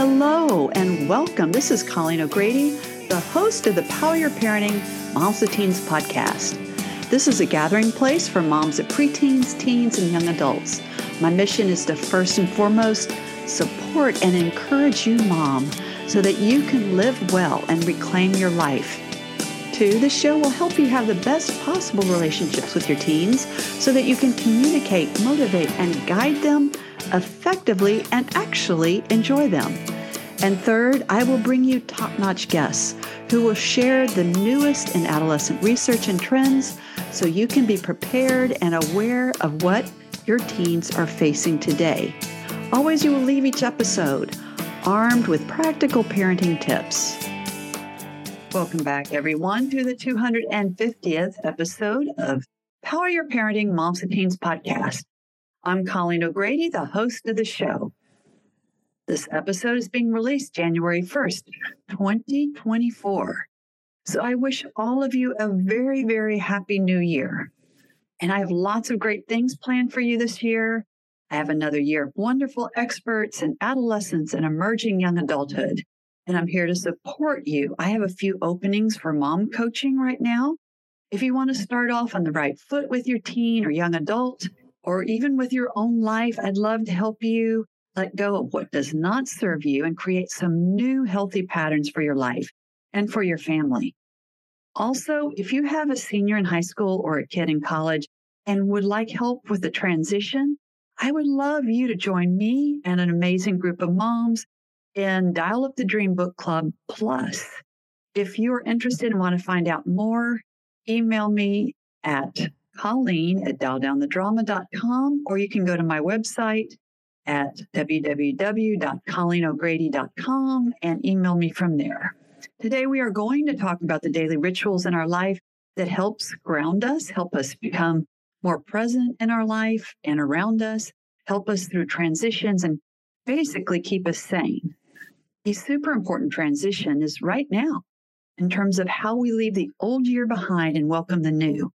Hello and welcome. This is Colleen O'Grady, the host of the Power Your Parenting Moms to Teens podcast. This is a gathering place for moms of preteens, teens, and young adults. My mission is to first and foremost support and encourage you, mom, so that you can live well and reclaim your life. Two, this show will help you have the best possible relationships with your teens so that you can communicate, motivate, and guide them effectively and actually enjoy them. And third, I will bring you top notch guests who will share the newest in adolescent research and trends so you can be prepared and aware of what your teens are facing today. Always, you will leave each episode armed with practical parenting tips. Welcome back, everyone, to the 250th episode of Power Your Parenting Moms and Teens podcast. I'm Colleen O'Grady, the host of the show. This episode is being released January 1st, 2024. So I wish all of you a very, very happy new year. And I have lots of great things planned for you this year. I have another year of wonderful experts in adolescence and emerging young adulthood. And I'm here to support you. I have a few openings for mom coaching right now. If you want to start off on the right foot with your teen or young adult, or even with your own life, I'd love to help you let go of what does not serve you and create some new healthy patterns for your life and for your family. Also, if you have a senior in high school or a kid in college and would like help with the transition, I would love you to join me and an amazing group of moms in Dial Up the Dream Book Club Plus. If you're interested and want to find out more, email me at Colleen at dialdownthedrama.com, or you can go to my website at www.colleenogrady.com and email me from there. Today, we are going to talk about the daily rituals in our life that helps ground us, help us become more present in our life and around us, help us through transitions, and basically keep us sane. A super important transition is right now in terms of how we leave the old year behind and welcome the new.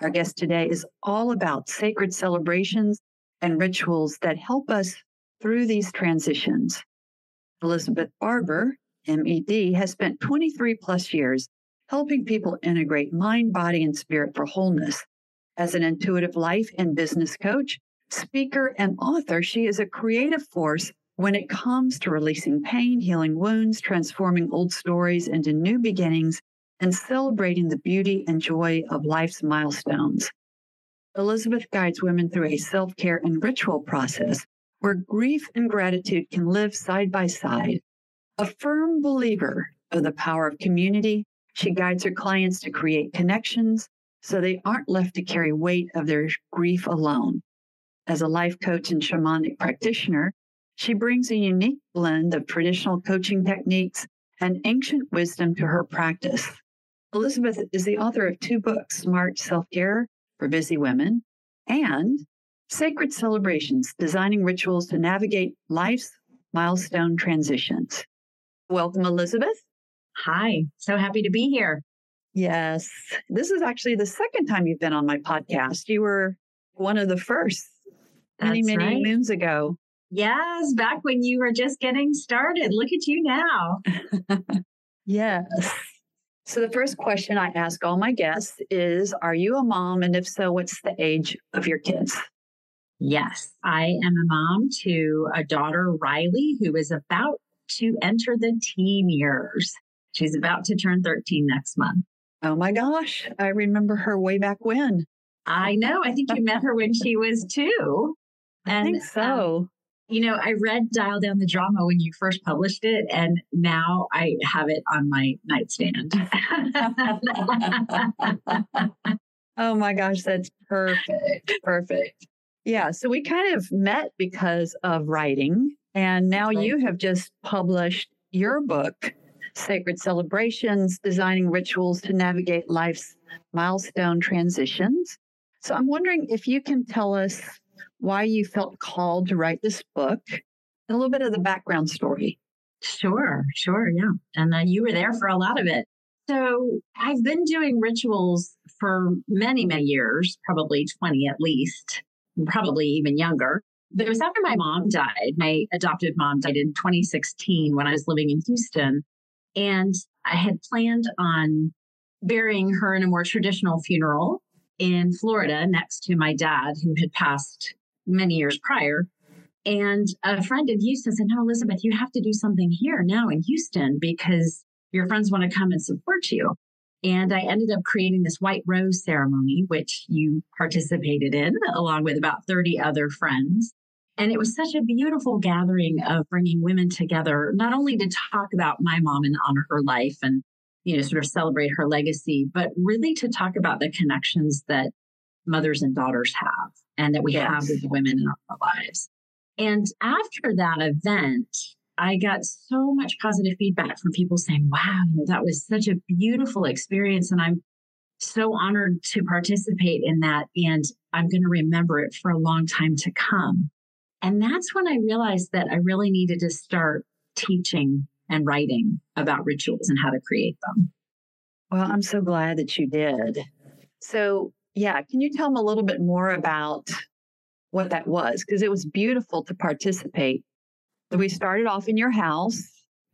Our guest today is all about sacred celebrations and rituals that help us through these transitions. Elizabeth Barbour, MED, has spent 23 plus years helping people integrate mind, body, and spirit for wholeness. As an intuitive life and business coach, speaker, and author, she is a creative force when it comes to releasing pain, healing wounds, transforming old stories into new beginnings, and celebrating the beauty and joy of life's milestones. Elizabeth guides women through a self care and ritual process where grief and gratitude can live side by side. A firm believer of the power of community, she guides her clients to create connections so they aren't left to carry weight of their grief alone. As a life coach and shamanic practitioner, she brings a unique blend of traditional coaching techniques and ancient wisdom to her practice. Elizabeth is the author of two books Smart Self Care for Busy Women and Sacred Celebrations Designing Rituals to Navigate Life's Milestone Transitions. Welcome, Elizabeth. Hi, so happy to be here. Yes, this is actually the second time you've been on my podcast. You were one of the first many, That's many right. moons ago. Yes, back when you were just getting started. Look at you now. Yes. So, the first question I ask all my guests is Are you a mom? And if so, what's the age of your kids? Yes, I am a mom to a daughter, Riley, who is about to enter the teen years. She's about to turn 13 next month. Oh my gosh, I remember her way back when. I know. I think you met her when she was two. I think um, so. You know, I read Dial Down the Drama when you first published it, and now I have it on my nightstand. oh my gosh, that's perfect. Perfect. Yeah. So we kind of met because of writing. And now right. you have just published your book, Sacred Celebrations Designing Rituals to Navigate Life's Milestone Transitions. So I'm wondering if you can tell us why you felt called to write this book, a little bit of the background story. Sure, sure, yeah. And uh, you were there for a lot of it. So I've been doing rituals for many, many years, probably 20 at least, probably even younger. But it was after my mom died. My adopted mom died in 2016 when I was living in Houston. And I had planned on burying her in a more traditional funeral in Florida next to my dad, who had passed many years prior. And a friend in Houston said, No, Elizabeth, you have to do something here now in Houston because your friends want to come and support you. And I ended up creating this white rose ceremony, which you participated in along with about 30 other friends. And it was such a beautiful gathering of bringing women together, not only to talk about my mom and honor her life and, you know, sort of celebrate her legacy, but really to talk about the connections that mothers and daughters have and that we yes. have with the women in our lives. And after that event, I got so much positive feedback from people saying, wow, that was such a beautiful experience. And I'm so honored to participate in that. And I'm going to remember it for a long time to come. And that's when I realized that I really needed to start teaching and writing about rituals and how to create them. Well, I'm so glad that you did. So, yeah, can you tell them a little bit more about what that was? Because it was beautiful to participate. So we mm-hmm. started off in your house.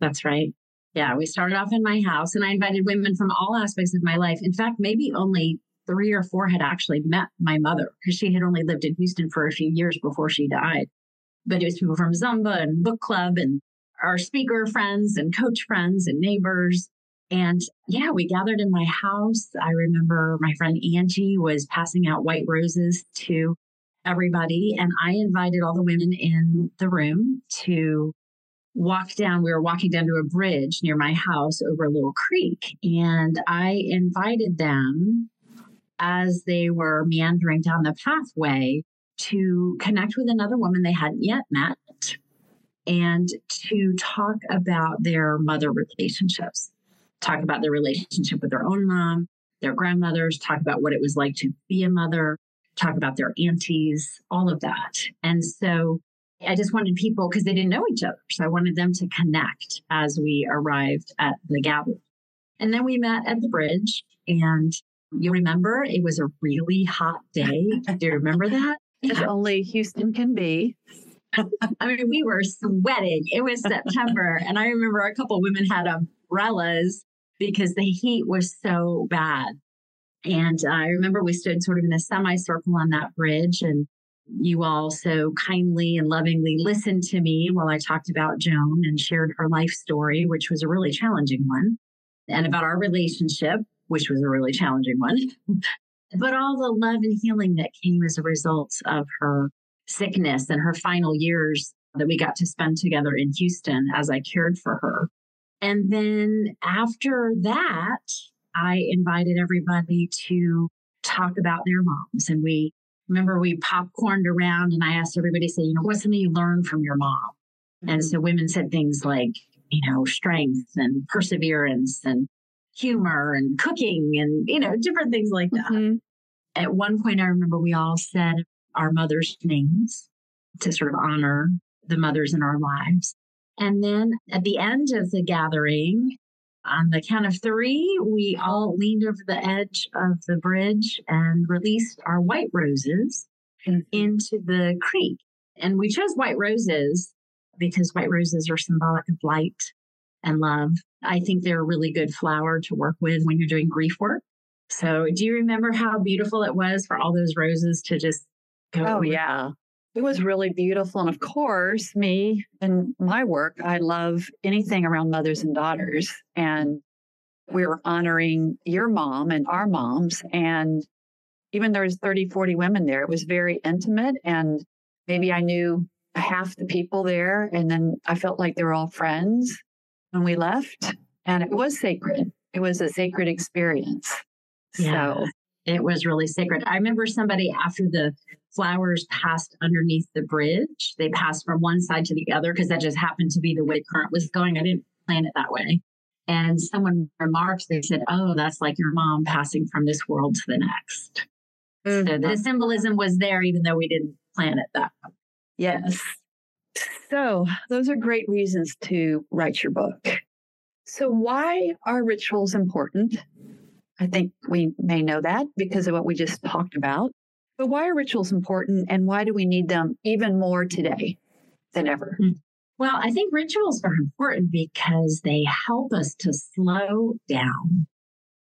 That's right. Yeah, we started off in my house and I invited women from all aspects of my life. In fact, maybe only three or four had actually met my mother because she had only lived in Houston for a few years before she died but it was people from Zumba and book club and our speaker friends and coach friends and neighbors. And yeah, we gathered in my house. I remember my friend Angie was passing out white roses to everybody. And I invited all the women in the room to walk down. We were walking down to a bridge near my house over a little creek. And I invited them as they were meandering down the pathway to connect with another woman they hadn't yet met and to talk about their mother relationships, talk about their relationship with their own mom, their grandmothers, talk about what it was like to be a mother, talk about their aunties, all of that. And so I just wanted people, because they didn't know each other. So I wanted them to connect as we arrived at the gathering. And then we met at the bridge. And you remember it was a really hot day. Do you remember that? as only Houston can be. I mean, we were sweating. It was September, and I remember a couple women had umbrellas because the heat was so bad. And I remember we stood sort of in a semicircle on that bridge, and you all so kindly and lovingly listened to me while I talked about Joan and shared her life story, which was a really challenging one, and about our relationship, which was a really challenging one but all the love and healing that came as a result of her sickness and her final years that we got to spend together in Houston as I cared for her. And then after that, I invited everybody to talk about their moms. And we remember we popcorned around and I asked everybody to say, you know, what's something you learned from your mom? Mm-hmm. And so women said things like, you know, strength and perseverance and humor and cooking and, you know, different things like that. Mm-hmm. At one point, I remember we all said our mothers' names to sort of honor the mothers in our lives. And then at the end of the gathering, on the count of three, we all leaned over the edge of the bridge and released our white roses mm-hmm. into the creek. And we chose white roses because white roses are symbolic of light and love. I think they're a really good flower to work with when you're doing grief work. So, do you remember how beautiful it was for all those roses to just go? Oh, yeah. It was really beautiful. And of course, me and my work, I love anything around mothers and daughters. And we were honoring your mom and our moms. And even there was 30, 40 women there, it was very intimate. And maybe I knew half the people there. And then I felt like they were all friends when we left. And it was sacred. It was a sacred experience. Yeah. So it was really sacred. I remember somebody after the flowers passed underneath the bridge, they passed from one side to the other because that just happened to be the way the current was going. I didn't plan it that way. And someone remarked, they said, Oh, that's like your mom passing from this world to the next. Mm-hmm. So the symbolism was there, even though we didn't plan it that way. Yes. So those are great reasons to write your book. So, why are rituals important? I think we may know that because of what we just talked about. But why are rituals important and why do we need them even more today than ever? Hmm. Well, I think rituals are important because they help us to slow down.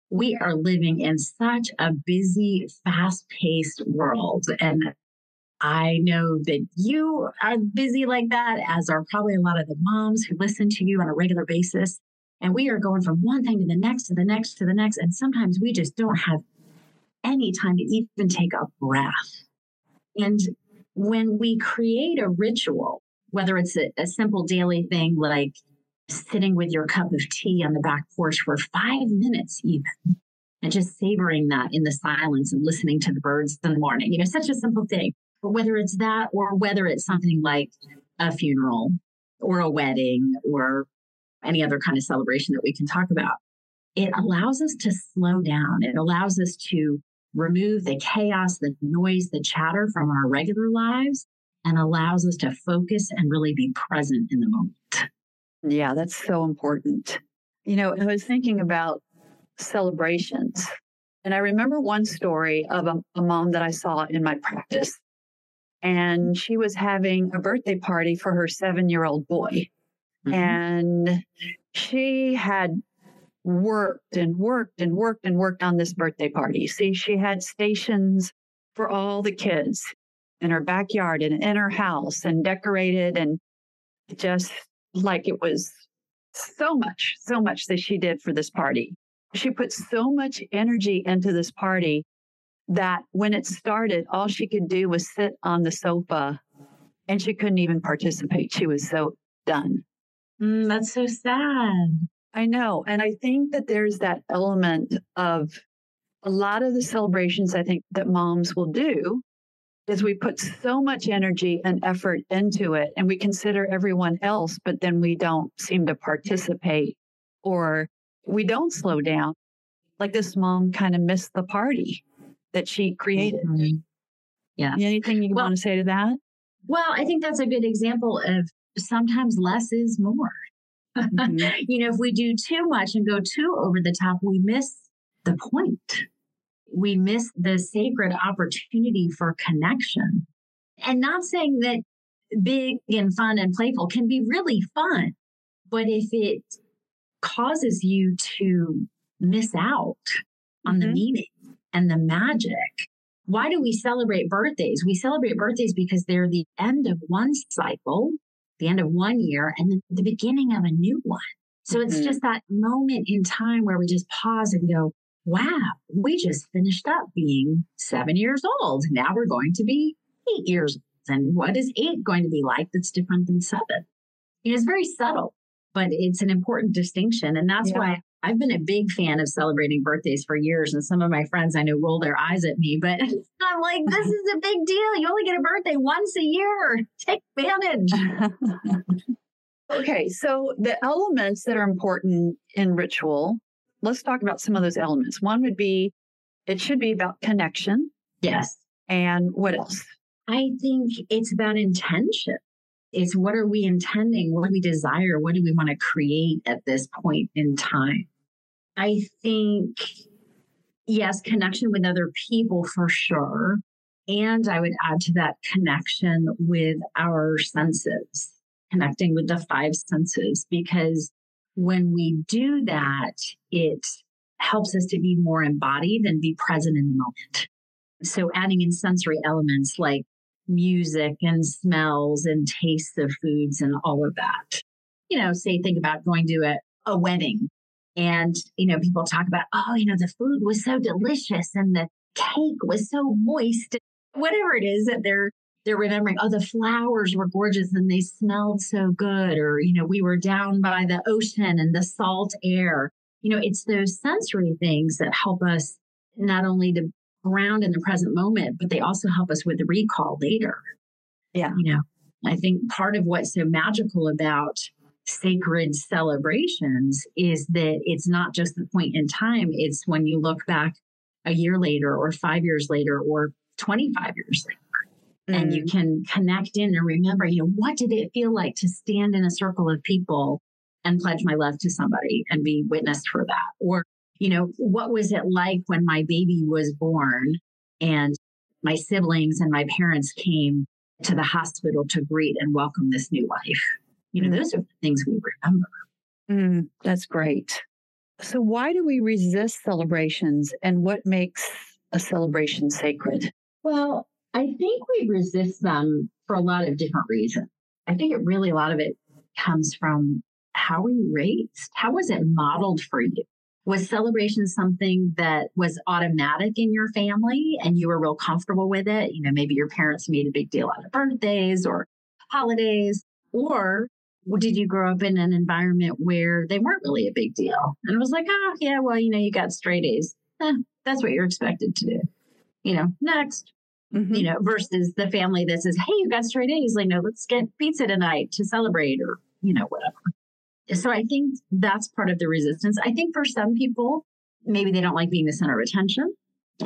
We are living in such a busy, fast paced world. And I know that you are busy like that, as are probably a lot of the moms who listen to you on a regular basis. And we are going from one thing to the next, to the next, to the next. And sometimes we just don't have any time to even take a breath. And when we create a ritual, whether it's a, a simple daily thing like sitting with your cup of tea on the back porch for five minutes, even, and just savoring that in the silence and listening to the birds in the morning, you know, such a simple thing. But whether it's that or whether it's something like a funeral or a wedding or any other kind of celebration that we can talk about, it allows us to slow down. It allows us to remove the chaos, the noise, the chatter from our regular lives and allows us to focus and really be present in the moment. Yeah, that's so important. You know, I was thinking about celebrations, and I remember one story of a, a mom that I saw in my practice. And she was having a birthday party for her seven year old boy. Mm-hmm. And she had worked and worked and worked and worked on this birthday party. See, she had stations for all the kids in her backyard and in her house and decorated and just like it was so much, so much that she did for this party. She put so much energy into this party that when it started, all she could do was sit on the sofa and she couldn't even participate. She was so done. Mm, that's so sad. I know. And I think that there's that element of a lot of the celebrations I think that moms will do is we put so much energy and effort into it and we consider everyone else, but then we don't seem to participate or we don't slow down. Like this mom kind of missed the party that she created. Mm-hmm. Yeah. Anything you well, want to say to that? Well, I think that's a good example of sometimes less is more. Mm-hmm. you know, if we do too much and go too over the top, we miss the point we miss the sacred opportunity for connection. And not saying that big and fun and playful can be really fun, but if it causes you to miss out on mm-hmm. the meaning and the magic, why do we celebrate birthdays? We celebrate birthdays because they're the end of one cycle, the end of one year, and then the beginning of a new one. So it's mm-hmm. just that moment in time where we just pause and go, wow, we just finished up being seven years old. Now we're going to be eight years old. And what is eight going to be like that's different than seven? It is very subtle, but it's an important distinction. And that's yeah. why I've been a big fan of celebrating birthdays for years. And some of my friends I know roll their eyes at me, but I'm like, this is a big deal. You only get a birthday once a year. Take advantage. okay. So the elements that are important in ritual let's talk about some of those elements. One would be it should be about connection. Yes. And what else? I think it's about intention. It's what are we intending? What do we desire? What do we want to create at this point in time? I think, yes, connection with other people for sure. And I would add to that connection with our senses, connecting with the five senses, because when we do that, it helps us to be more embodied and be present in the moment. So adding in sensory elements like music and smells and tastes of foods and all of that. You know, say think about going to a, a wedding and, you know, people talk about, oh, you know, the food was so delicious and the cake was so moist. Whatever it is that they're they're remembering, oh, the flowers were gorgeous and they smelled so good. Or, you know, we were down by the ocean and the salt air. You know, it's those sensory things that help us not only to ground in the present moment, but they also help us with the recall later. Yeah. You know, I think part of what's so magical about sacred celebrations is that it's not just the point in time, it's when you look back a year later or five years later or 25 years later mm. and you mm. can connect in and remember, you know, what did it feel like to stand in a circle of people and pledge my love to somebody and be witnessed for that? Or, you know, what was it like when my baby was born and my siblings and my parents came to the hospital to greet and welcome this new life. You know, those are the things we remember. Mm, that's great. So, why do we resist celebrations and what makes a celebration sacred? Well, I think we resist them for a lot of different reasons. I think it really, a lot of it comes from how were you raised? How was it modeled for you? Was celebration something that was automatic in your family and you were real comfortable with it? You know, maybe your parents made a big deal out of birthdays or holidays, or did you grow up in an environment where they weren't really a big deal? And it was like, oh, yeah, well, you know, you got straight A's. Eh, that's what you're expected to do. You know, next. Mm-hmm. You know, versus the family that says, hey, you got straight A's. Like, no, let's get pizza tonight to celebrate or, you know, whatever. So I think that's part of the resistance. I think for some people, maybe they don't like being the center of attention.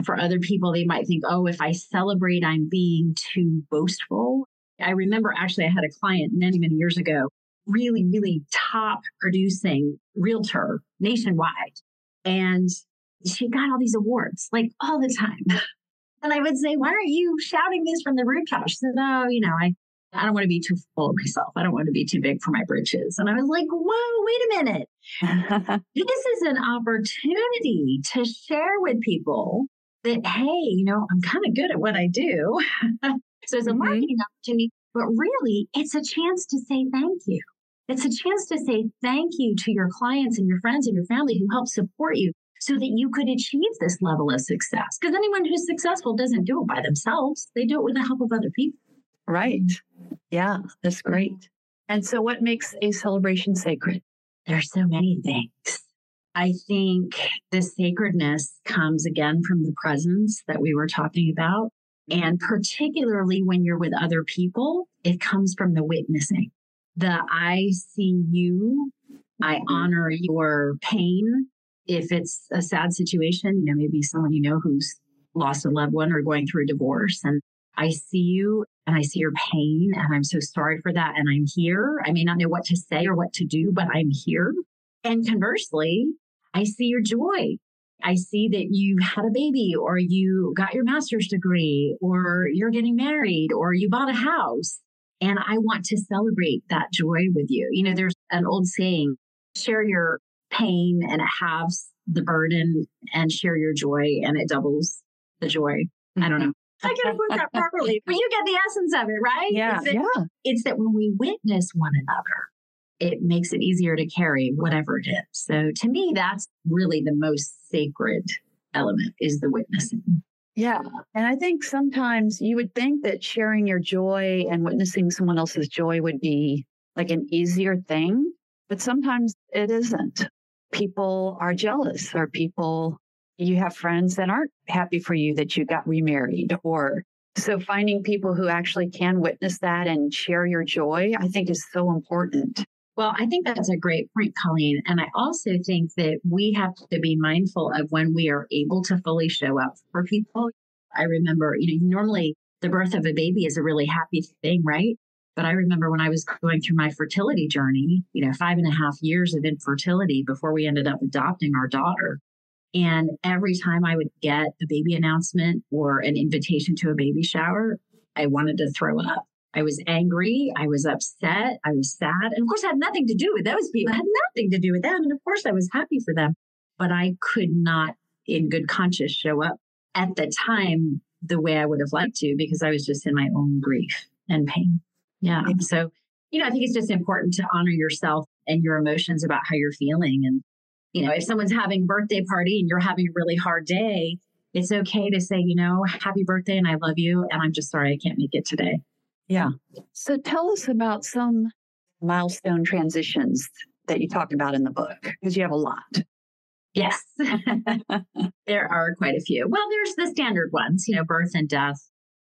For other people, they might think, oh, if I celebrate, I'm being too boastful. I remember actually, I had a client many, many years ago really, really top producing realtor nationwide. And she got all these awards like all the time. And I would say, why aren't you shouting this from the rooftop? She said, oh, you know, I, I don't want to be too full of myself. I don't want to be too big for my britches. And I was like, whoa, wait a minute. this is an opportunity to share with people that, hey, you know, I'm kind of good at what I do. so it's a mm-hmm. marketing opportunity, but really it's a chance to say thank you. It's a chance to say thank you to your clients and your friends and your family who help support you so that you could achieve this level of success. Because anyone who's successful doesn't do it by themselves, they do it with the help of other people. Right. Yeah, that's great. And so, what makes a celebration sacred? There's so many things. I think the sacredness comes again from the presence that we were talking about. And particularly when you're with other people, it comes from the witnessing the I see you, I mm-hmm. honor your pain. If it's a sad situation, you know, maybe someone you know who's lost a loved one or going through a divorce, and I see you and I see your pain, and I'm so sorry for that. And I'm here. I may not know what to say or what to do, but I'm here. And conversely, I see your joy. I see that you had a baby or you got your master's degree or you're getting married or you bought a house. And I want to celebrate that joy with you. You know, there's an old saying share your pain and it halves the burden, and share your joy and it doubles the joy. I don't mm-hmm. know. I can't put that properly, but you get the essence of it, right? Yeah. It's that, yeah. it's that when we witness one another, it makes it easier to carry whatever it is. So to me, that's really the most sacred element is the witnessing. Yeah. And I think sometimes you would think that sharing your joy and witnessing someone else's joy would be like an easier thing, but sometimes it isn't. People are jealous, or people, you have friends that aren't happy for you that you got remarried, or so finding people who actually can witness that and share your joy, I think is so important. Well, I think that's a great point, Colleen. And I also think that we have to be mindful of when we are able to fully show up for people. I remember, you know, normally the birth of a baby is a really happy thing, right? But I remember when I was going through my fertility journey, you know, five and a half years of infertility before we ended up adopting our daughter. And every time I would get a baby announcement or an invitation to a baby shower, I wanted to throw up. I was angry. I was upset. I was sad. And of course, I had nothing to do with those people. I had nothing to do with them. And of course, I was happy for them. But I could not, in good conscience, show up at the time the way I would have liked to because I was just in my own grief and pain. Yeah. So, you know, I think it's just important to honor yourself and your emotions about how you're feeling. And, you know, if someone's having a birthday party and you're having a really hard day, it's okay to say, you know, happy birthday and I love you. And I'm just sorry I can't make it today. Yeah. So tell us about some milestone transitions that you talk about in the book, because you have a lot. Yes, there are quite a few. Well, there's the standard ones, you know, birth and death,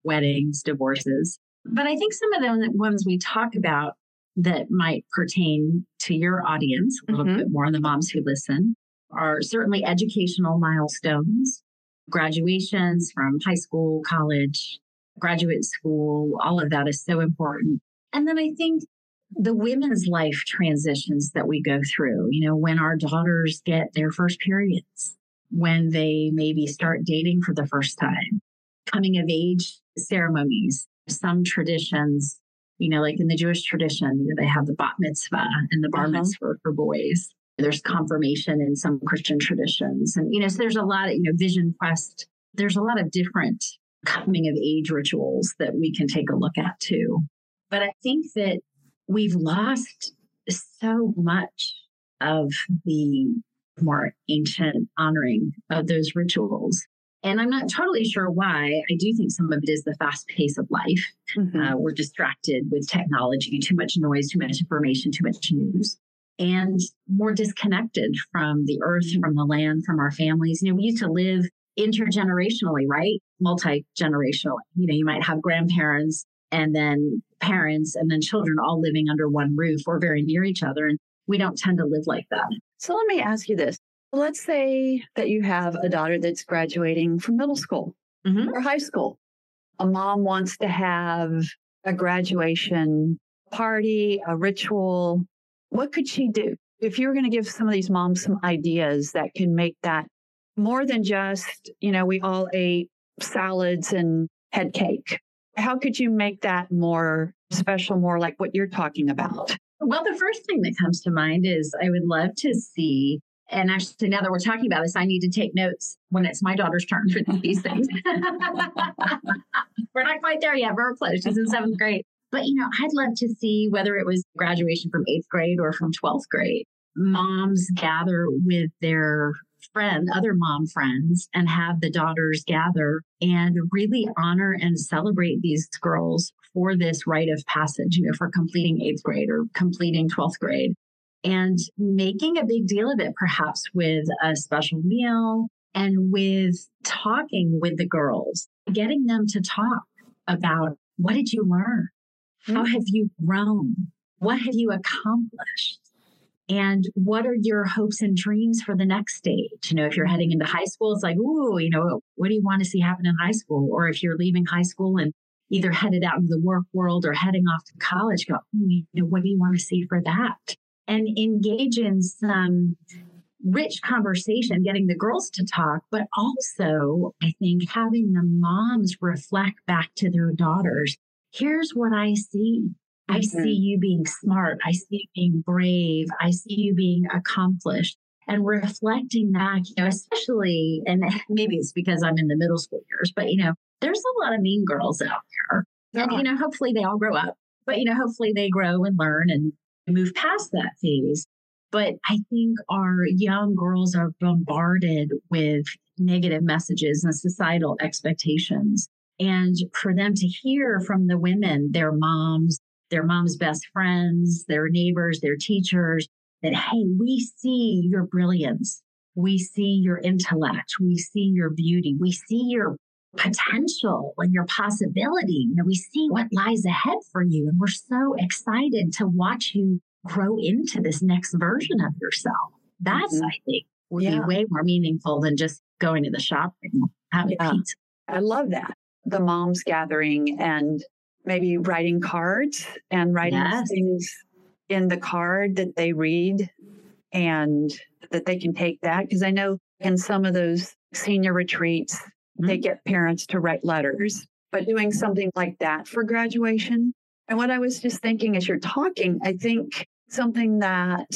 weddings, divorces. But I think some of the ones we talk about that might pertain to your audience a little mm-hmm. bit more, on the moms who listen, are certainly educational milestones, graduations from high school, college, graduate school, all of that is so important. And then I think the women's life transitions that we go through, you know, when our daughters get their first periods, when they maybe start dating for the first time, coming of age ceremonies. Some traditions, you know, like in the Jewish tradition, you know, they have the bat mitzvah and the bar Uh-huh. mitzvah for boys. There's confirmation in some Christian traditions. And, you know, so there's a lot of, you know, vision quest. There's a lot of different coming of age rituals that we can take a look at too. But I think that we've lost so much of the more ancient honoring of those rituals. And I'm not totally sure why. I do think some of it is the fast pace of life. Mhm. Uh, we're distracted with technology, too much noise, too much information, too much news, and more disconnected from the earth, from the land, from our families. You know, we used to live intergenerationally, right? Multi generationally. You know, you might have grandparents and then parents and then children all living under one roof or very near each other. And we don't tend to live like that. So let me ask you this. Let's say that you have a daughter that's graduating from middle school Mhm. or high school. A mom wants to have a graduation party, a ritual. What could she do? If you were going to give some of these moms some ideas that can make that more than just, you know, we all ate salads and had cake. How could you make that more special, more like what you're talking about? Well, the first thing that comes to mind is I would love to see, and actually, now that we're talking about this, I need to take notes when it's my daughter's turn for these things. we're not quite there yet. We're close. She's in seventh grade. But, you know, I'd love to see whether it was graduation from eighth grade or from 12th grade, moms gather with their friend, other mom friends, and have the daughters gather and really honor and celebrate these girls for this rite of passage, you know, for completing eighth grade or completing 12th grade. And making a big deal of it, perhaps with a special meal and with talking with the girls, getting them to talk about what did you learn? How mm. have you grown? What have you accomplished? And what are your hopes and dreams for the next stage? You know, if you're heading into high school, it's like, ooh, you know, what do you want to see happen in high school? Or if you're leaving high school and either headed out into the work world or heading off to college, go, you know, what do you want to see for that? And engage in some rich conversation, getting the girls to talk, but also, I think, having the moms reflect back to their daughters here's what I see. I Mhm. see you being smart. I see you being brave. I see you being accomplished. And reflecting that, you know, especially, and maybe it's because I'm in the middle school years, but, you know, there's a lot of mean girls out there. And, you know, hopefully they all grow up, but, you know, hopefully they grow and learn and move past that phase. But I think our young girls are bombarded with negative messages and societal expectations. And for them to hear from the women, their moms, their mom's best friends, their neighbors, their teachers, that, hey, we see your brilliance. We see your intellect. We see your beauty. We see your potential and your possibility. You know, we see what lies ahead for you. And we're so excited to watch you grow into this next version of yourself. That's, Mhm. I think, would Yeah. be way more meaningful than just going to the shopping, having Yeah. pizza. I love that. The moms gathering and maybe writing cards and writing Yes. things in the card that they read and that they can take that. Because I know in some of those senior retreats, they mm-hmm. get parents to write letters, but doing something like that for graduation. And what I was just thinking as you're talking, I think something that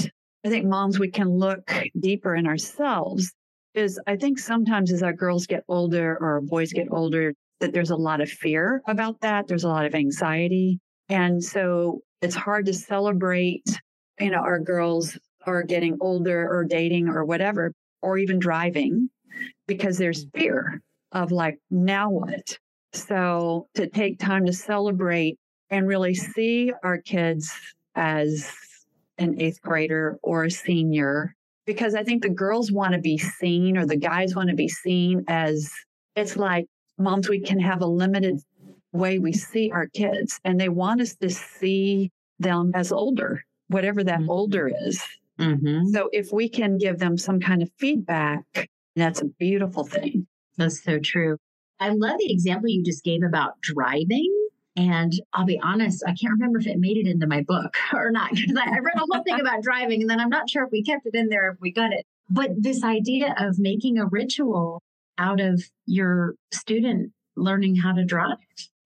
I think moms, we can look deeper in ourselves is I think sometimes as our girls get older or our boys get older, that there's a lot of fear about that. There's a lot of anxiety. And so it's hard to celebrate, you know, our girls are getting older or dating or whatever, or even driving because there's mm-hmm. fear of like, now what? So to take time to celebrate and really see our kids as an eighth grader or a senior, because I think the girls want to be seen or the guys want to be seen as it's like moms, we can have a limited way we see our kids and they want us to see them as older, whatever that Mhm. older is. Mm-hmm. So if we can give them some kind of feedback, that's a beautiful thing. That's so true. I love the example you just gave about driving. And I'll be honest, I can't remember if it made it into my book or not, because I, I read a whole thing about driving and then I'm not sure if we kept it in there, if we got it. But this idea of making a ritual out of your student learning how to drive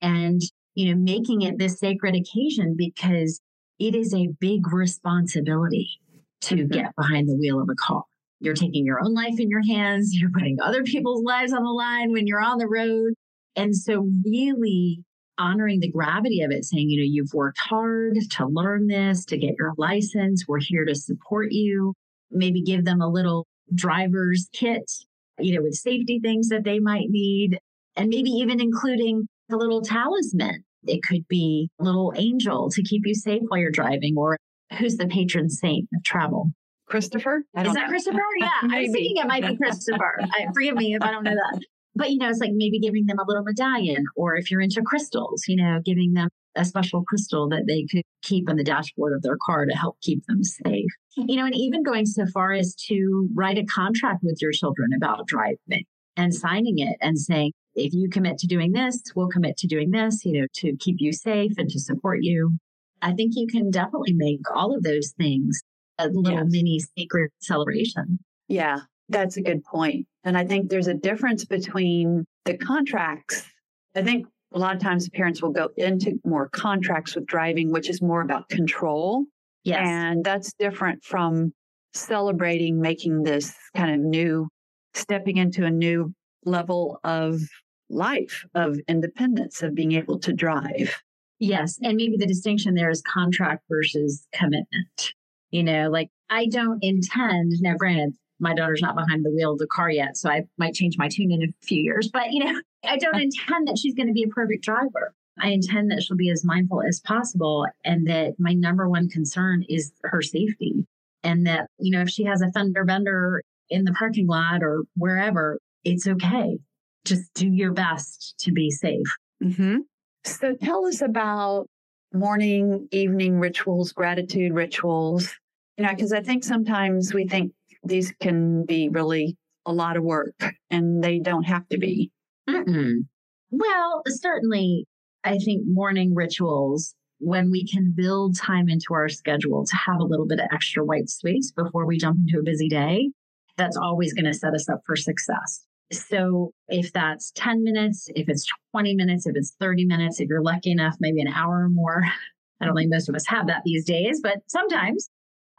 and, you know, making it this sacred occasion because it is a big responsibility to mm-hmm. get behind the wheel of a car. You're taking your own life in your hands. You're putting other people's lives on the line when you're on the road. And so, really honoring the gravity of it, saying, you know, you've worked hard to learn this, to get your license. We're here to support you. Maybe give them a little driver's kit, you know, with safety things that they might need. And maybe even including a little talisman. It could be a little angel to keep you safe while you're driving, or who's the patron saint of travel? Christopher? Is that Christopher? Yeah. I was thinking it might be Christopher. I, forgive me if I don't know that. But, you know, it's like maybe giving them a little medallion, or if you're into crystals, you know, giving them a special crystal that they could keep on the dashboard of their car to help keep them safe. You know, and even going so far as to write a contract with your children about driving and signing it and saying, if you commit to doing this, we'll commit to doing this, you know, to keep you safe and to support you. I think you can definitely make all of those things a little yes. mini sacred celebration. Yeah, that's a good point. And I think there's a difference between the contracts. I think a lot of times parents will go into more contracts with driving, which is more about control. Yes. And that's different from celebrating making this kind of new, stepping into a new level of life, of independence, of being able to drive. Yes. And maybe the distinction there is contract versus commitment. You know, like I don't intend, now granted, my daughter's not behind the wheel of the car yet, so I might change my tune in a few years, but you know, I don't intend that she's going to be a perfect driver. I intend that she'll be as mindful as possible and that my number one concern is her safety. And that, you know, if she has a fender bender in the parking lot or wherever, it's okay. Just do your best to be safe. Mm-hmm. So tell us about morning, evening rituals, gratitude rituals. You know, because I think sometimes we think these can be really a lot of work and they don't have to be. Mm-mm. Well, certainly, I think morning rituals, when we can build time into our schedule to have a little bit of extra white space before we jump into a busy day, that's always going to set us up for success. So if that's 10 minutes, if it's 20 minutes, if it's 30 minutes, if you're lucky enough, maybe an hour or more. I don't think most of us have that these days, but sometimes.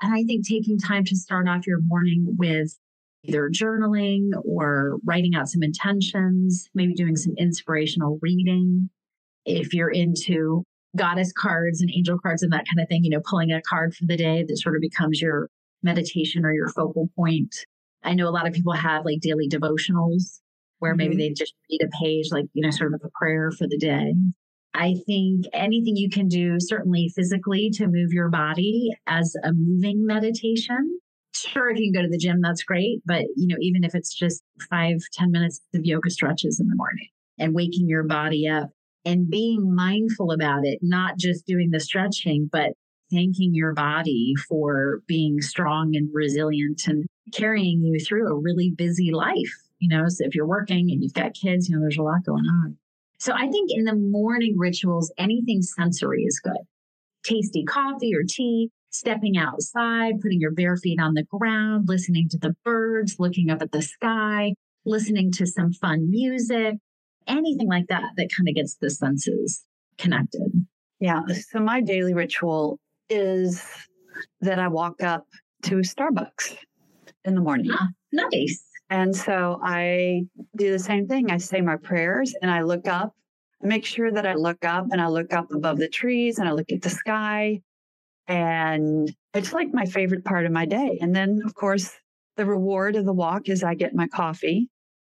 And I think taking time to start off your morning with either journaling or writing out some intentions, maybe doing some inspirational reading. If you're into goddess cards and angel cards and that kind of thing, you know, pulling a card for the day that sort of becomes your meditation or your focal point. I know a lot of people have like daily devotionals where mm-hmm. maybe they just read a page, like, you know, sort of a prayer for the day. I think anything you can do, certainly physically, to move your body as a moving meditation. Sure, if you can go to the gym, that's great. But, you know, even if it's just five, ten minutes of yoga stretches in the morning and waking your body up and being mindful about it, not just doing the stretching, but thanking your body for being strong and resilient and carrying you through a really busy life. You know, so if you're working and you've got kids, you know, there's a lot going on. So I think in the morning rituals, anything sensory is good. Tasty coffee or tea, stepping outside, putting your bare feet on the ground, listening to the birds, looking up at the sky, listening to some fun music, anything like that that kind of gets the senses connected. Yeah. So my daily ritual is that I walk up to Starbucks in the morning. Ah, nice. And so I do the same thing. I say my prayers and I look up, make sure that I look up and I look up above the trees and I look at the sky. And it's like my favorite part of my day. And then, of course, the reward of the walk is I get my coffee.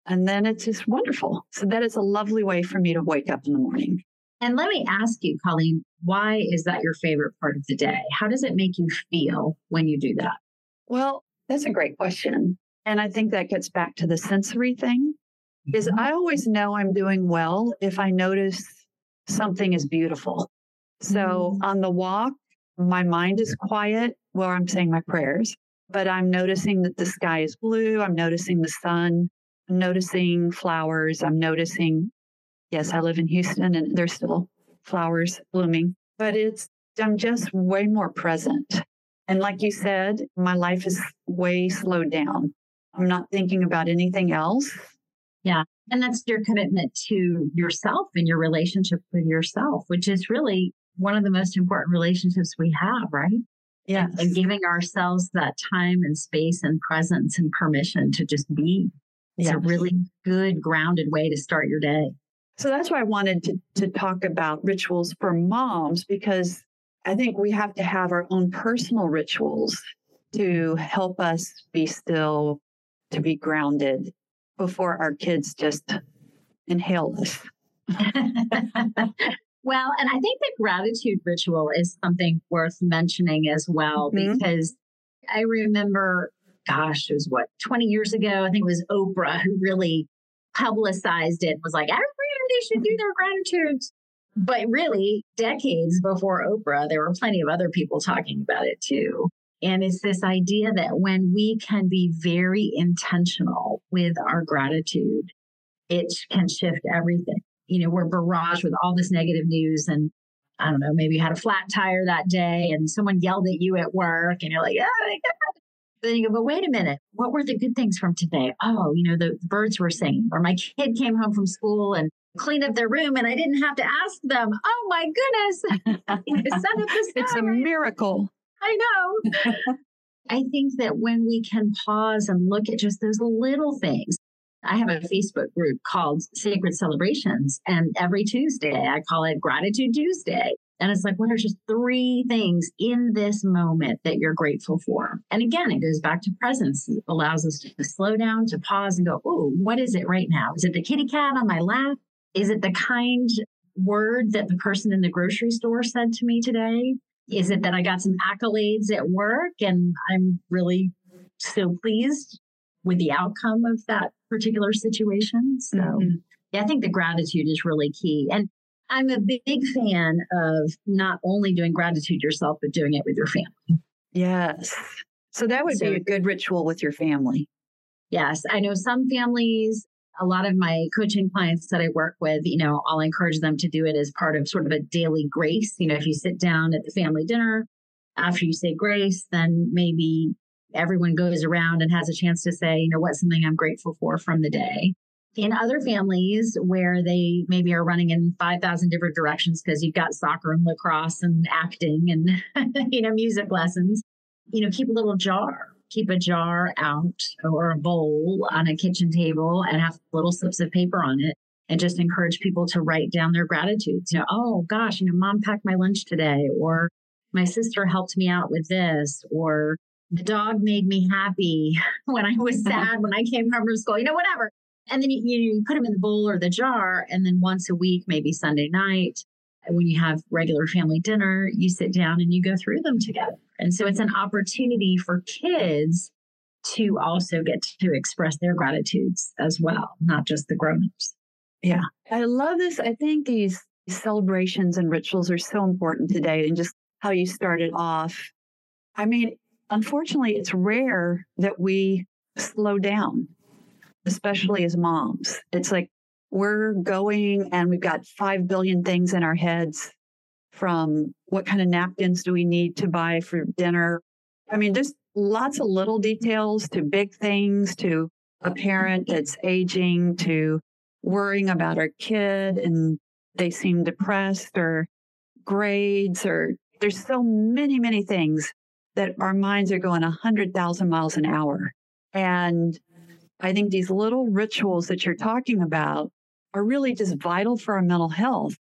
And then it's just wonderful. So that is a lovely way for me to wake up in the morning. And let me ask you, Colleen, why is that your favorite part of the day? How does it make you feel when you do that? Well, that's a great question. And I think that gets back to the sensory thing is mm-hmm. I always know I'm doing well if I notice something is beautiful. So mm-hmm. on the walk, my mind is quiet while I'm saying my prayers, but I'm noticing that the sky is blue. I'm noticing the sun. I'm noticing flowers. I'm noticing, yes, I live in Houston and there's still flowers blooming, but it's, I'm just way more present. And like you said, my life is way slowed down. I'm not thinking about anything else. Yeah. And that's your commitment to yourself and your relationship with yourself, which is really one of the most important relationships we have, right? Yeah. And giving ourselves that time and space and presence and permission to just be. It's yes. a really good, grounded way to start your day. So that's why I wanted to, to talk about rituals for moms because I think we have to have our own personal rituals to help us be still, to be grounded before our kids just inhale us. well, and I think the gratitude ritual is something worth mentioning as well, mm-hmm. because I remember, gosh, it was what, 20 years ago? I think it was Oprah who really publicized it, was like, everybody should do their gratitudes. But really, decades before Oprah, there were plenty of other people talking about it too. And it's this idea that when we can be very intentional with our gratitude, it can shift everything. You know, we're barraged with all this negative news and I don't know, maybe you had a flat tire that day and someone yelled at you at work and you're like, oh my God. Then you go, but wait a minute, what were the good things from today? Oh, you know, the birds were singing, or my kid came home from school and cleaned up their room and I didn't have to ask them, oh my goodness, it's a miracle. I know. I think that when we can pause and look at just those little things, I have a Facebook group called Sacred Celebrations, and every Tuesday I call it Gratitude Tuesday. And it's like, what are just three things in this moment that you're grateful for? And again, it goes back to presence. It allows us to slow down, to pause and go, oh, what is it right now? Is it the kitty cat on my lap? Is it the kind word that the person in the grocery store said to me today? Is it that I got some accolades at work and I'm really so pleased with the outcome of that particular situation? So, mm-hmm. yeah, I think the gratitude is really key. And I'm a big fan of not only doing gratitude yourself, but doing it with your family. Yes. So that would so, be a good ritual with your family. Yes. I know some families a lot of my coaching clients that I work with, you know, I'll encourage them to do it as part of sort of a daily grace. You know, if you sit down at the family dinner, after you say grace, then maybe everyone goes around and has a chance to say, you know, what's something I'm grateful for from the day. In other families where they maybe are running in 5,000 different directions because you've got soccer and lacrosse and acting and, you know, music lessons, you know, keep a little jar keep a jar out or a bowl on a kitchen table and have little slips of paper on it and just encourage people to write down their gratitudes. You know, oh gosh, you know, mom packed my lunch today, or my sister helped me out with this, or the dog made me happy when I was sad when I came home from school, you know, whatever. And then you, you put them in the bowl or the jar. And then once a week, maybe Sunday night, when you have regular family dinner, you sit down and you go through them together. And so it's an opportunity for kids to also get to express their gratitudes as well, not just the grown-ups. Yeah. I love this. I think these celebrations and rituals are so important today and just how you started off. I mean, unfortunately, it's rare that we slow down, especially as moms. It's like we're going and we've got 5 billion things in our heads from what kind of napkins do we need to buy for dinner. I mean, just lots of little details to big things to a parent that's aging to worrying about our kid and they seem depressed or grades or there's so many, many things that our minds are going 100,000 miles an hour. And I think these little rituals that you're talking about are really just vital for our mental health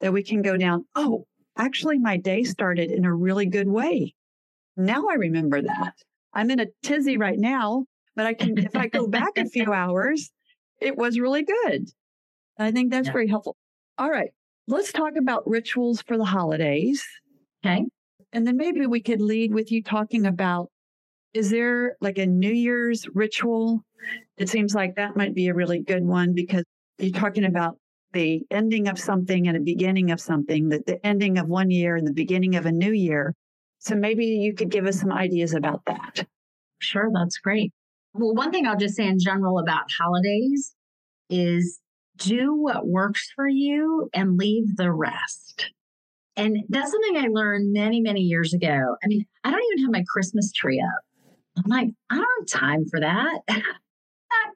that we can go down, oh, actually, my day started in a really good way. Now I remember that. I'm in a tizzy right now, but I can, if I go back a few hours, it was really good. I think that's yeah. very helpful. All right, let's talk about rituals for the holidays. Okay. And then maybe we could lead with you talking about is there like a New Year's ritual? It seems like that might be a really good one because you're talking about the ending of something and a beginning of something, that the ending of one year and the beginning of a new year. So maybe you could give us some ideas about that. Sure, that's great. Well, one thing I'll just say in general about holidays is do what works for you and leave the rest. And that's something I learned many, many years ago. I mean, I don't even have my Christmas tree up. I'm like, I don't have time for that.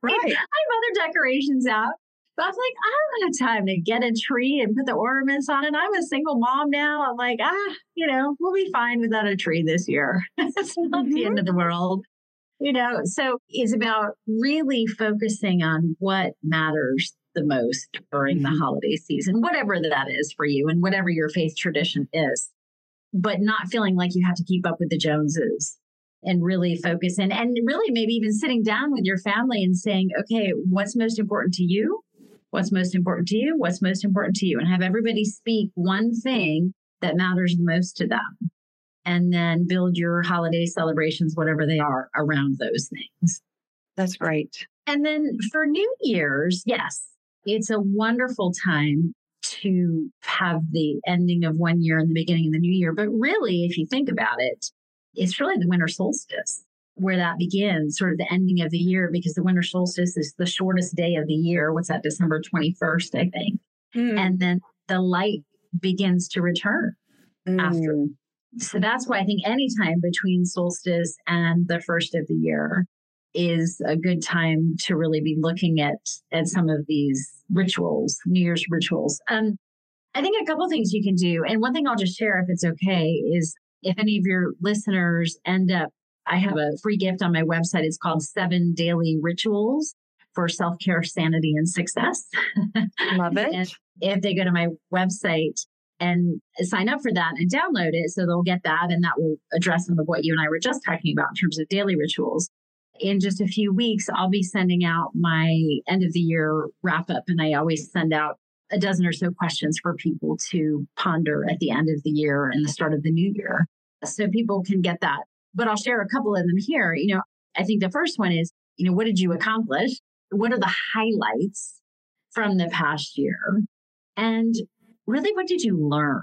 Right. I have other decorations out. But I was like, I don't have time to get a tree and put the ornaments on it. I'm a single mom now. I'm like, ah, you know, we'll be fine without a tree this year. it's not mm-hmm. the end of the world. You know, so it's about really focusing on what matters the most during mm-hmm. the holiday season, whatever that is for you and whatever your faith tradition is, but not feeling like you have to keep up with the Joneses and really focus in and really maybe even sitting down with your family and saying, okay, what's most important to you? What's most important to you? What's most important to you? And have everybody speak one thing that matters the most to them. And then build your holiday celebrations, whatever they are, around those things. That's great. And then for New Year's, yes, it's a wonderful time to have the ending of one year and the beginning of the new year. But really, if you think about it, it's really the winter solstice where that begins, sort of the ending of the year, because the winter solstice is the shortest day of the year. What's that, December 21st, I think. Mm. And then the light begins to return mm. after. So that's why I think any time between solstice and the first of the year is a good time to really be looking at at some of these rituals, New Year's rituals. Um, I think a couple things you can do, and one thing I'll just share if it's okay is if any of your listeners end up, I have a free gift on my website. It's called Seven Daily Rituals for Self Care, Sanity, and Success. Love it. if they go to my website and sign up for that and download it, so they'll get that, and that will address some of what you and I were just talking about in terms of daily rituals. In just a few weeks, I'll be sending out my end of the year wrap up, and I always send out a dozen or so questions for people to ponder at the end of the year and the start of the new year so people can get that. But I'll share a couple of them here. You know, I think the first one is, you know, what did you accomplish? What are the highlights from the past year? And really, what did you learn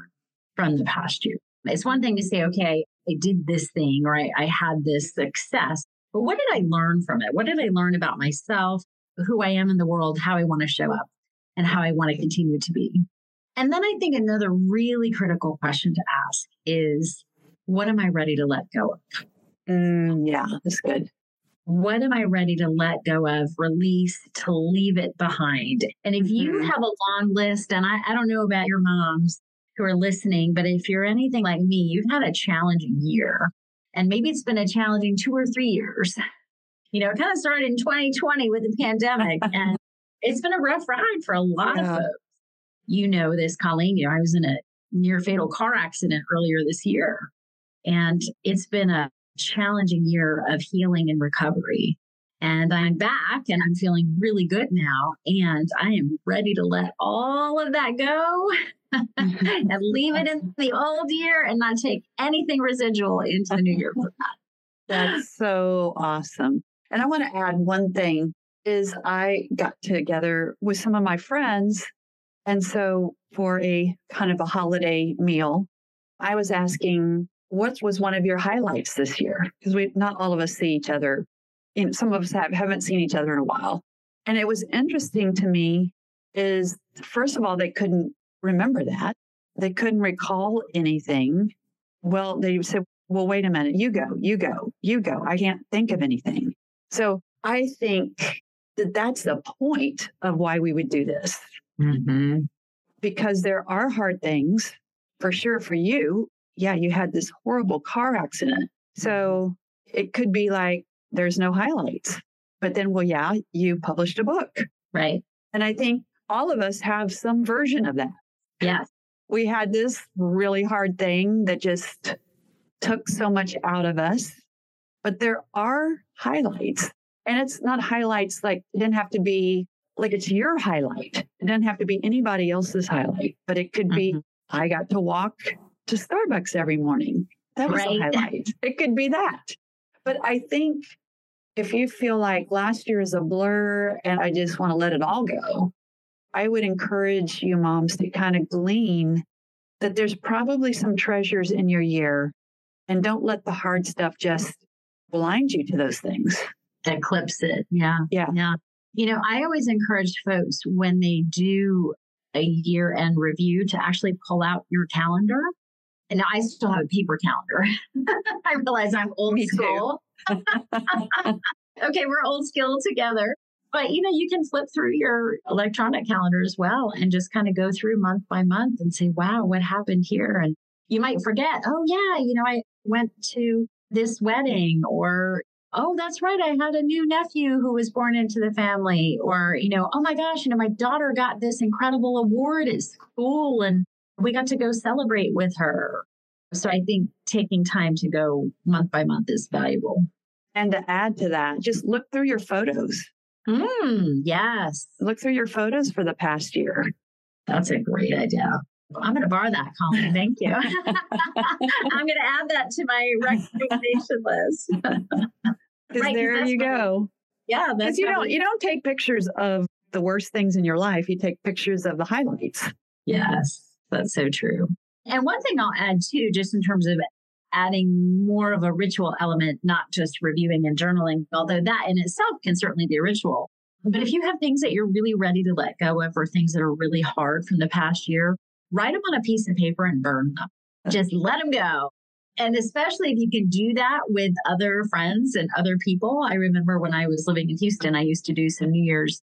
from the past year? It's one thing to say, okay, I did this thing or I, I had this success, but what did I learn from it? What did I learn about myself, who I am in the world, how I want to show up, and how I want to continue to be? And then I think another really critical question to ask is what am I ready to let go of? Mm, yeah, that's good. What am I ready to let go of, release, to leave it behind? And if you mm-hmm. have a long list, and I, I don't know about your moms who are listening, but if you're anything like me, you've had a challenging year. And maybe it's been a challenging two or three years. You know, it kind of started in 2020 with the pandemic, and it's been a rough ride for a lot yeah. of folks. You know this, Colleen. You know, I was in a near fatal car accident earlier this year. And it's been a challenging year of healing and recovery. And I'm back and I'm feeling really good now. And I am ready to let all of that go and leave it in the old year and not take anything residual into the new year for that. That's so awesome. And I want to add one thing is I got together with some of my friends. And so for a kind of a holiday meal, I was asking what was one of your highlights this year? Because we not all of us see each other. Some of us have, haven't seen each other in a while. And it was interesting to me is first of all, they couldn't remember that. They couldn't recall anything. Well, they said, well, wait a minute, you go, you go, you go. I can't think of anything. So I think that that's the point of why we would do this. Mm-hmm. Because there are hard things for sure for you yeah, you had this horrible car accident. So it could be like, there's no highlights. But then, well, yeah, you published a book. Right. And I think all of us have some version of that. Yes. We had this really hard thing that just took so much out of us. But there are highlights. And it's not highlights like it didn't have to be like it's your highlight. It doesn't have to be anybody else's highlight, but it could be mm-hmm. I got to walk to Starbucks every morning. That was right. a highlight. It could be that. But I think if you feel like last year is a blur and I just want to let it all go, I would encourage you moms to kind of glean that there's probably some treasures in your year and don't let the hard stuff just blind you to those things. Eclipse it. Yeah. Yeah. Yeah. You know, I always encourage folks when they do a year end review to actually pull out your calendar and I still have a paper calendar. I realize I'm old Me school. okay, we're old school together. But you know, you can flip through your electronic calendar as well and just kind of go through month by month and say, wow, what happened here? And you might forget, oh, yeah, you know, I went to this wedding or oh, that's right. I had a new nephew who was born into the family. Or, you know, oh my gosh, you know, my daughter got this incredible award at school and we got to go celebrate with her. So I think taking time to go month by month is valuable. And to add to that, just look through your photos. Mm, yes. Look through your photos for the past year. That's a great idea. I'm going to borrow that, Colleen. Thank you. I'm going to add that to my recommendation list. Because right, there you go. Yeah, because you don't you don't take pictures of the worst things in your life. You take pictures of the highlights. Yes, that's so true. And one thing I'll add too, just in terms of adding more of a ritual element, not just reviewing and journaling, although that in itself can certainly be a ritual. But if you have things that you're really ready to let go of or things that are really hard from the past year, write them on a piece of paper and burn them. Just let them go. And especially if you can do that with other friends and other people. I remember when I was living in Houston, I used to do some New Year's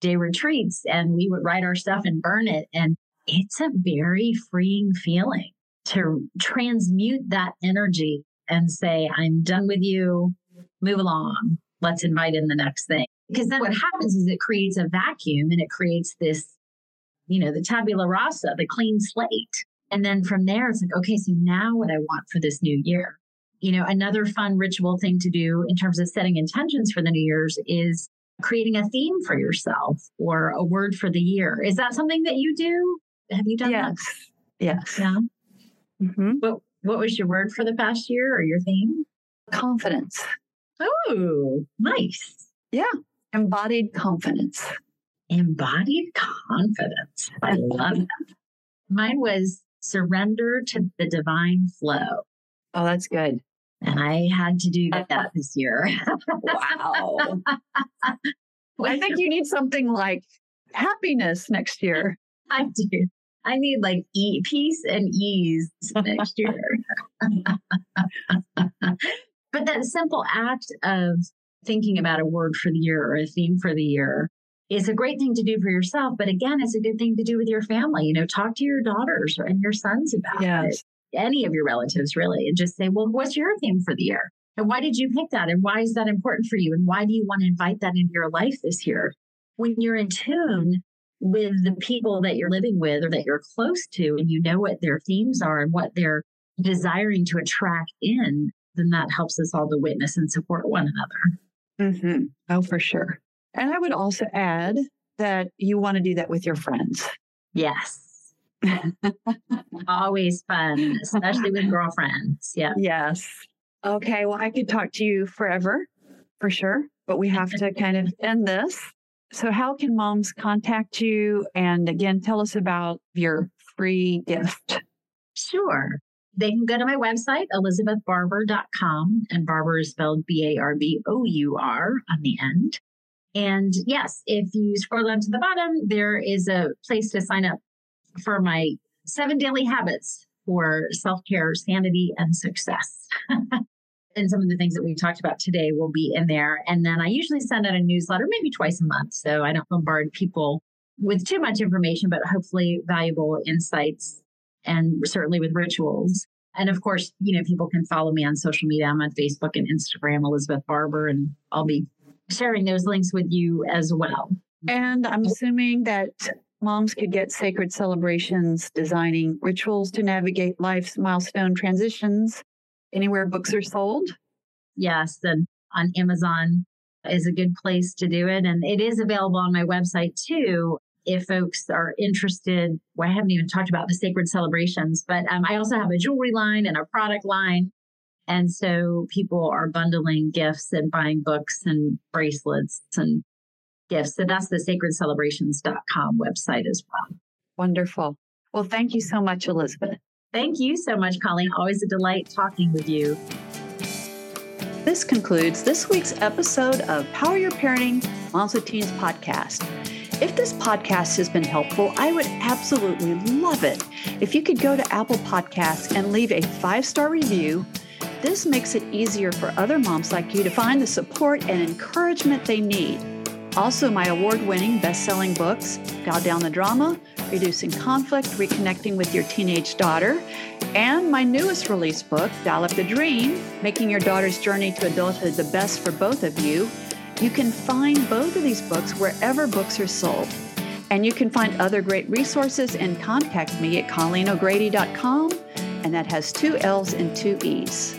Day retreats and we would write our stuff and burn it. And it's a very freeing feeling to transmute that energy and say, I'm done with you, move along, let's invite in the next thing. Because then what happens is it creates a vacuum and it creates this, you know, the tabula rasa, the clean slate. And then from there, it's like, okay, so now what I want for this new year. You know, another fun ritual thing to do in terms of setting intentions for the New Year's is creating a theme for yourself or a word for the year. Is that something that you do? Have you done yes. that? Yes. Yeah. Mm-hmm. What What was your word for the past year or your theme? Confidence. Oh, nice. Yeah. Embodied confidence. Embodied confidence. I love that. Mine was surrender to the divine flow. Oh, that's good. And I had to do that this year. wow. I think you need something like happiness next year. I do. I need like e- peace and ease next year. but that simple act of thinking about a word for the year or a theme for the year is a great thing to do for yourself. But again, it's a good thing to do with your family. You know, talk to your daughters and your sons about yes. it, any of your relatives, really, and just say, well, what's your theme for the year? And why did you pick that? And why is that important for you? And why do you want to invite that into your life this year? When you're in tune with the people that you're living with or that you're close to, and you know what their themes are and what they're desiring to attract in, then that helps us all to witness and support one another. Mm-hmm. Oh, for sure. And I would also add that you want to do that with your friends. Yes. Always fun, especially with girlfriends. Yeah. Yes. Okay. Well, I could talk to you forever for sure, but we have to kind of end this. So, how can moms contact you? And again, tell us about your free gift. Sure. They can go to my website, elizabethbarbour.com, and Barbour is spelled B A R B O U R on the end. And yes, if you scroll down to the bottom, there is a place to sign up for my seven daily habits for self care, sanity, and success. and some of the things that we talked about today will be in there. And then I usually send out a newsletter maybe twice a month. So I don't bombard people with too much information, but hopefully valuable insights and certainly with rituals. And of course, you know, people can follow me on social media. I'm on Facebook and Instagram, Elizabeth Barbour, and I'll be sharing those links with you as well. And I'm assuming that moms could get sacred celebrations designing rituals to navigate life's milestone transitions anywhere books are sold. Yes, and on Amazon is a good place to do it. And it is available on my website too. If folks are interested, well, I haven't even talked about the sacred celebrations, but um, I also have a jewelry line and a product line and so people are bundling gifts and buying books and bracelets and gifts. So that's the sacredcelebrations.com website as well. Wonderful. Well, thank you so much, Elizabeth. Thank you so much, Colleen. Always a delight talking with you. This concludes this week's episode of Power Your Parenting Moms with Teens podcast. If this podcast has been helpful, I would absolutely love it if you could go to Apple Podcasts and leave a five star review this makes it easier for other moms like you to find the support and encouragement they need. Also, my award winning best selling books, Dial Down the Drama, Reducing Conflict, Reconnecting with Your Teenage Daughter, and my newest release book, Up the Dream, Making Your Daughter's Journey to Adulthood the Best for Both of You. You can find both of these books wherever books are sold. And you can find other great resources and contact me at ColleenO'Grady.com, and that has two L's and two E's.